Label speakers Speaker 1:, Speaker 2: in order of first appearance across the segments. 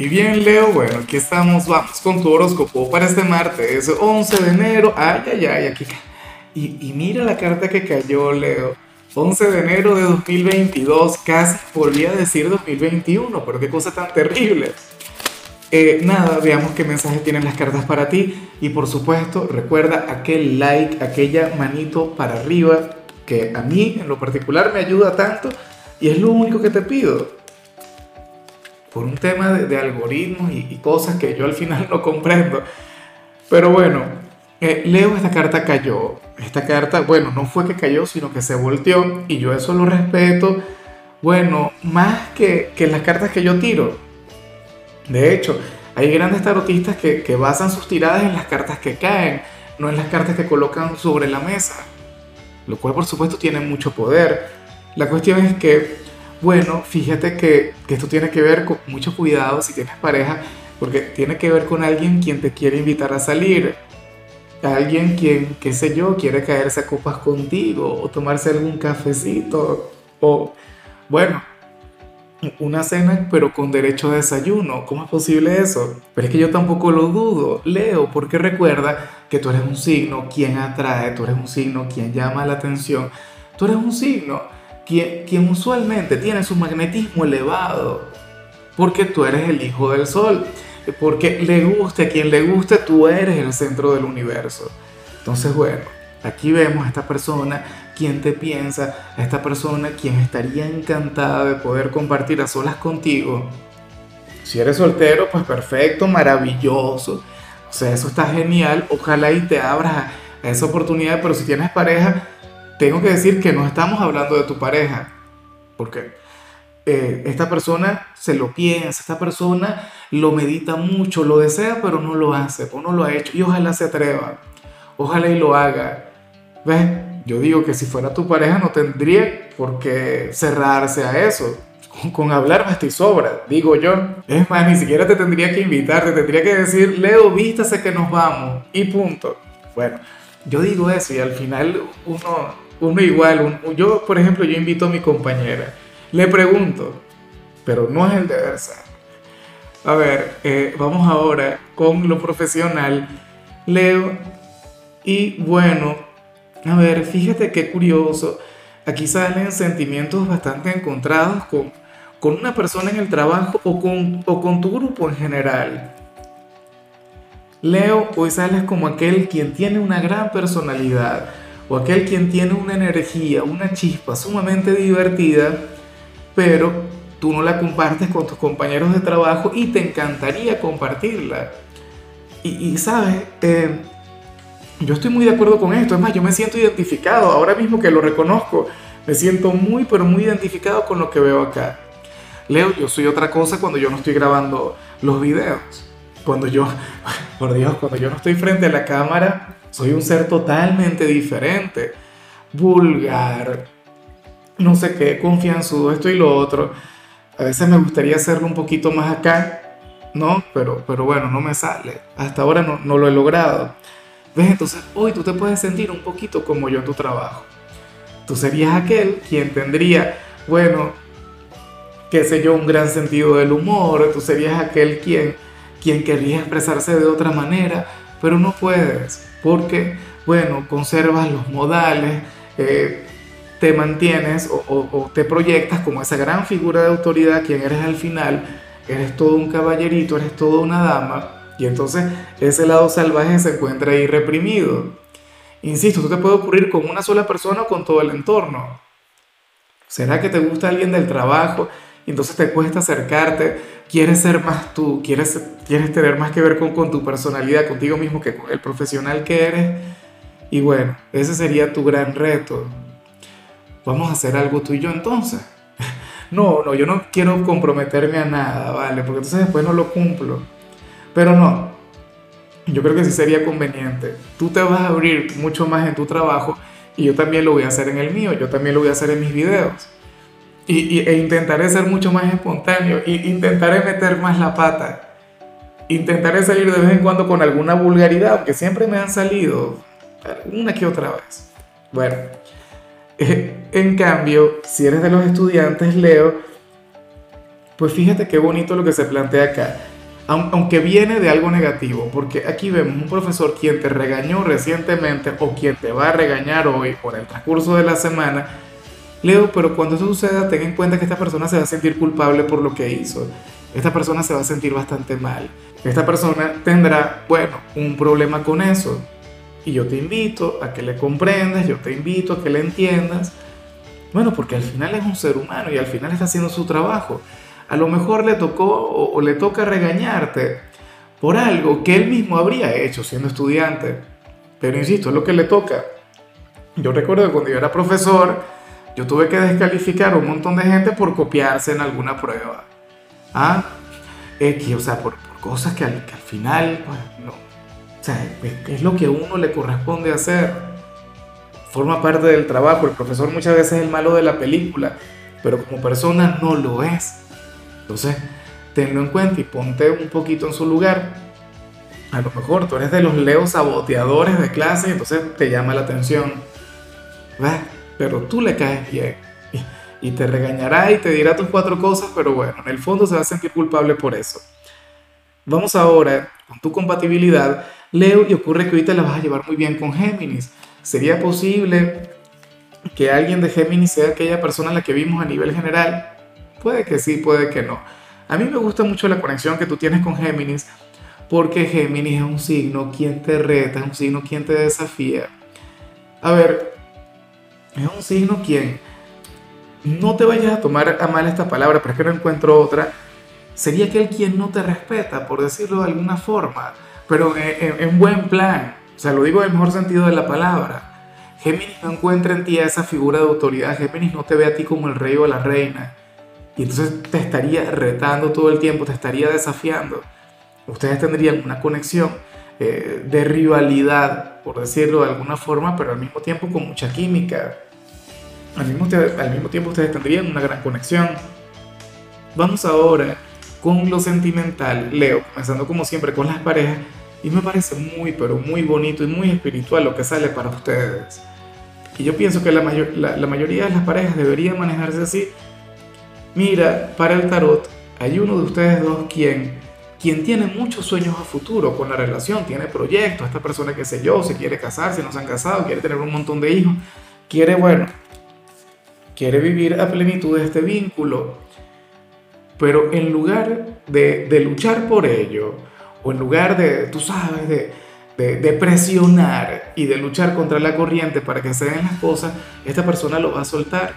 Speaker 1: Y bien, Leo, bueno, aquí estamos, vamos con tu horóscopo para este martes, 11 de enero. Ay, ay, ay, aquí. Y, y mira la carta que cayó, Leo. 11 de enero de 2022, casi volví a decir 2021, pero qué cosa tan terrible. Eh, nada, veamos qué mensaje tienen las cartas para ti. Y por supuesto, recuerda aquel like, aquella manito para arriba, que a mí en lo particular me ayuda tanto y es lo único que te pido por un tema de, algoritmos y, cosas que yo al final no comprendo. Pero bueno, eh, leo esta carta cayó. Esta carta, bueno, no fue que cayó, sino que se volteó y yo eso lo respeto. Bueno, más que, que las cartas que yo tiro. De hecho, hay grandes tarotistas que, que basan sus tiradas en las cartas que caen, no en las cartas que colocan sobre la mesa. Lo cual por supuesto tiene mucho poder. La cuestión es que bueno, fíjate que, esto tiene que ver con mucho cuidado si tienes pareja, porque tiene que ver con alguien quien te quiere invitar a salir, alguien quien, qué sé yo, quiere caerse a copas contigo o tomarse algún cafecito o, bueno, una cena pero con derecho a desayuno. ¿Cómo es posible eso? Pero es que yo tampoco lo dudo, Leo, porque recuerda que tú eres un signo quien atrae, tú eres un signo quien llama la atención, tú eres un signo quien, usualmente tiene su magnetismo elevado, porque tú eres el hijo del sol, porque le guste a quien le guste, tú eres el centro del universo. Entonces, bueno, aquí vemos a esta persona quien te piensa, a esta persona quien estaría encantada de poder compartir a solas contigo. Si eres soltero, pues perfecto, maravilloso. O sea, eso está genial. Ojalá y te abras a esa oportunidad, pero si tienes pareja, tengo que decir que no estamos hablando de tu pareja, porque eh, esta persona se lo piensa, esta persona lo medita mucho, lo desea, pero no lo hace, o no lo ha hecho, y ojalá se atreva, ojalá y lo haga. ¿Ves? Yo digo que si fuera tu pareja no tendría por qué cerrarse a eso. Con, hablar más y sobra, digo yo. Es más, ni siquiera te tendría que invitar, te tendría que decir, Leo, vístase que nos vamos, y punto. Bueno, yo digo eso y al final uno uno igual, yo por ejemplo, yo invito a mi compañera, le pregunto, pero no es el deber ser. A ver, eh, vamos ahora con lo profesional, Leo, y bueno, a ver, fíjate qué curioso, aquí salen sentimientos bastante encontrados con, con una persona en el trabajo o con, o con tu grupo en general. Leo, hoy sales como aquel quien tiene una gran personalidad, o aquel quien tiene una energía, una chispa sumamente divertida, pero tú no la compartes con tus compañeros de trabajo y te encantaría compartirla. Y, sabes, eh, yo estoy muy de acuerdo con esto, es más, yo me siento identificado, ahora mismo que lo reconozco, me siento muy, pero muy identificado con lo que veo acá. Leo, yo soy otra cosa cuando yo no estoy grabando los videos. Cuando yo, por Dios, cuando yo no estoy frente a la cámara, soy un ser totalmente diferente, vulgar, no sé qué, confianzudo, esto y lo otro. A veces me gustaría hacerlo un poquito más acá, ¿no? Pero, pero bueno, no me sale. Hasta ahora no, no lo he logrado. ¿Ves? Entonces hoy tú te puedes sentir un poquito como yo en tu trabajo. Tú serías aquel quien tendría, bueno, qué sé yo, un gran sentido del humor. Tú serías aquel quien, quien querría expresarse de otra manera, pero no puedes porque, bueno, conservas los modales, eh, te mantienes o, te proyectas como esa gran figura de autoridad, quien eres al final, eres todo un caballerito, eres toda una dama, y entonces ese lado salvaje se encuentra ahí reprimido. Insisto, esto te puede ocurrir con una sola persona o con todo el entorno. ¿Será que te gusta alguien del trabajo entonces te cuesta acercarte? quieres ser más tú, quieres, quieres tener más que ver con, con tu personalidad, contigo mismo, que con el profesional que eres. Y bueno, ese sería tu gran reto. Vamos a hacer algo tú y yo entonces. No, no, yo no quiero comprometerme a nada, ¿vale? Porque entonces después no lo cumplo. Pero no, yo creo que sí sería conveniente. Tú te vas a abrir mucho más en tu trabajo y yo también lo voy a hacer en el mío, yo también lo voy a hacer en mis videos y, e intentaré ser mucho más espontáneo e intentaré meter más la pata. Intentaré salir de vez en cuando con alguna vulgaridad, que siempre me han salido una que otra vez. Bueno, en cambio, si eres de los estudiantes, Leo, pues fíjate qué bonito lo que se plantea acá. aunque viene de algo negativo, porque aquí vemos un profesor quien te regañó recientemente o quien te va a regañar hoy por el transcurso de la semana, Leo, pero cuando eso suceda, ten en cuenta que esta persona se va a sentir culpable por lo que hizo. Esta persona se va a sentir bastante mal. Esta persona tendrá, bueno, un problema con eso. Y yo te invito a que le comprendas, yo te invito a que le entiendas. Bueno, porque al final es un ser humano y al final está haciendo su trabajo a lo mejor le tocó o, le toca regañarte por algo que él mismo habría hecho siendo estudiante. Pero insisto, es lo que le toca. Yo recuerdo que cuando yo era profesor, yo tuve que descalificar a un montón de gente por copiarse en alguna prueba. ¿Ah? X, o sea, por, cosas que al, final, pues, no. O sea, es, es lo que a uno le corresponde hacer. Forma parte del trabajo. El profesor muchas veces es el malo de la película, pero como persona no lo es. Entonces, tenlo en cuenta y ponte un poquito en su lugar. A lo mejor tú eres de los leos saboteadores de clase, entonces te llama la atención. Pero tú le caes bien. Y, te regañará y te dirá tus cuatro cosas, pero bueno, en el fondo se va a sentir culpable por eso. Vamos ahora con tu compatibilidad. Leo, y ocurre que ahorita la vas a llevar muy bien con Géminis. ¿Sería posible que alguien de Géminis sea aquella persona a la que vimos a nivel general? Puede que sí, puede que no. A mí me gusta mucho la conexión que tú tienes con Géminis, porque Géminis es un signo quien te reta, es un signo quien te desafía. A ver, es un signo quien no te vayas a tomar a mal esta palabra, pero es que no encuentro otra. Sería aquel quien no te respeta, por decirlo de alguna forma, pero en, buen plan. O sea, lo digo en el mejor sentido de la palabra. Géminis no encuentra en ti esa figura de autoridad. Géminis no te ve a ti como el rey o la reina. Y entonces te estaría retando todo el tiempo, te estaría desafiando. Ustedes tendrían una conexión eh, de rivalidad, por decirlo de alguna forma, pero al mismo tiempo con mucha química. Al mismo, tiempo ustedes tendrían una gran conexión. Vamos ahora con lo sentimental, Leo, comenzando como siempre con las parejas. Y me parece muy, pero muy bonito y muy espiritual lo que sale para ustedes. Y yo pienso que la mayoría de las parejas deberían manejarse así Mira, para el tarot hay uno de ustedes dos quien, quien tiene muchos sueños a futuro con la relación, tiene proyectos, esta persona que sé yo, se quiere casar, si no se han casado, quiere tener un montón de hijos, quiere, bueno, quiere vivir a plenitud este vínculo, pero en lugar de, de luchar por ello, o en lugar de, tú sabes, de, de, de, presionar y de luchar contra la corriente para que se den las cosas, esta persona lo va a soltar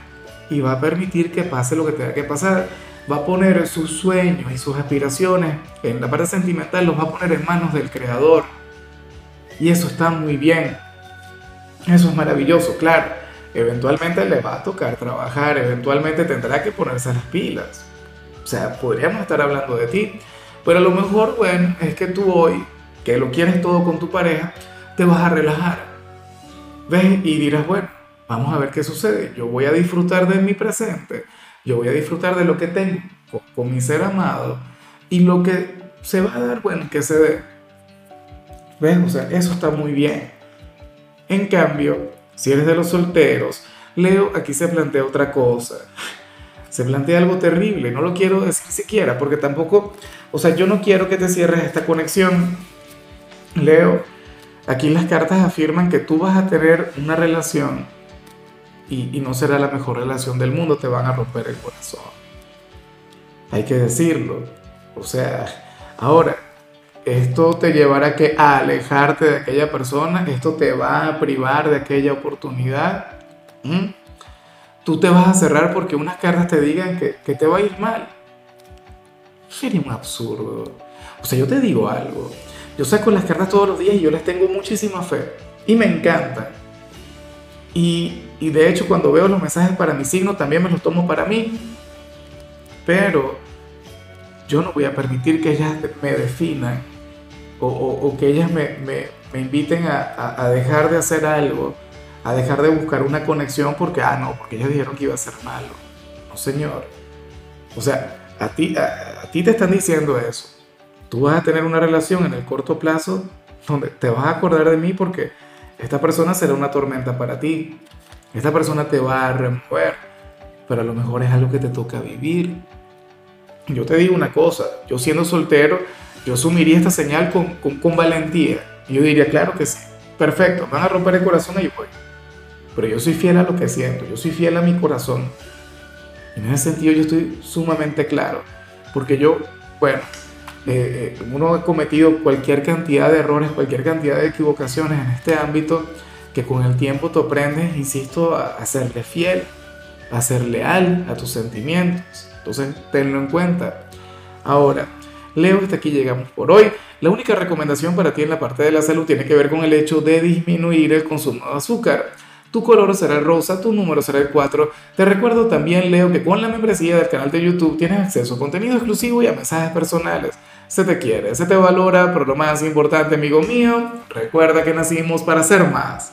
Speaker 1: y va a permitir que pase lo que tenga que pasar. Va a poner sus sueños y sus aspiraciones en la parte sentimental, los va a poner en manos del creador. Y eso está muy bien. Eso es maravilloso, claro. Eventualmente le va a tocar trabajar, eventualmente tendrá que ponerse las pilas. O sea, podríamos estar hablando de ti. Pero a lo mejor, bueno, es que tú hoy, que lo quieres todo con tu pareja, te vas a relajar. ¿Ves? Y dirás, bueno, Vamos a ver qué sucede. Yo voy a disfrutar de mi presente. Yo voy a disfrutar de lo que tengo con, mi ser amado. Y lo que se va a dar, bueno, que se dé. ¿Ves? O sea, eso está muy bien. En cambio, si eres de los solteros, Leo, aquí se plantea otra cosa. Se plantea algo terrible. No lo quiero decir siquiera, porque tampoco, o sea, yo no quiero que te cierres esta conexión. Leo, aquí las cartas afirman que tú vas a tener una relación y, no será la mejor relación del mundo, te van a romper el corazón. Hay que decirlo. O sea, ahora, esto te llevará que a alejarte de aquella persona, esto te va a privar de aquella oportunidad. Tú te vas a cerrar porque unas cartas te digan que, que te va a ir mal. Sería un absurdo. O sea, yo te digo algo. Yo saco las cartas todos los días y yo les tengo muchísima fe. Y me encantan. Y, de hecho cuando veo los mensajes para mi signo también me los tomo para mí. Pero yo no voy a permitir que ellas me definan o, que ellas me, inviten a, a, dejar de hacer algo, a dejar de buscar una conexión porque, ah, no, porque ellas dijeron que iba a ser malo. No, señor. O sea, a ti, a ti te están diciendo eso. Tú vas a tener una relación en el corto plazo donde te vas a acordar de mí porque esta persona será una tormenta para ti. Esta persona te va a remover, pero a lo mejor es algo que te toca vivir. Yo te digo una cosa, yo siendo soltero, yo asumiría esta señal con, con, con valentía. Y yo diría, claro que sí, perfecto, van a romper el corazón y yo voy. Pero yo soy fiel a lo que siento, yo soy fiel a mi corazón. En ese sentido yo estoy sumamente claro, porque yo, bueno, eh, eh, uno ha cometido cualquier cantidad de errores, cualquier cantidad de equivocaciones en este ámbito, que con el tiempo tú aprendes, insisto, a, serle fiel, a ser leal a tus sentimientos. Entonces, tenlo en cuenta. Ahora, Leo, hasta aquí llegamos por hoy. La única recomendación para ti en la parte de la salud tiene que ver con el hecho de disminuir el consumo de azúcar. Tu color será el rosa, tu número será el 4. Te recuerdo también, Leo, que con la membresía del canal de YouTube tienes acceso a contenido exclusivo y a mensajes personales. Se te quiere, se te valora, pero lo más importante, amigo mío, recuerda que nacimos para ser más.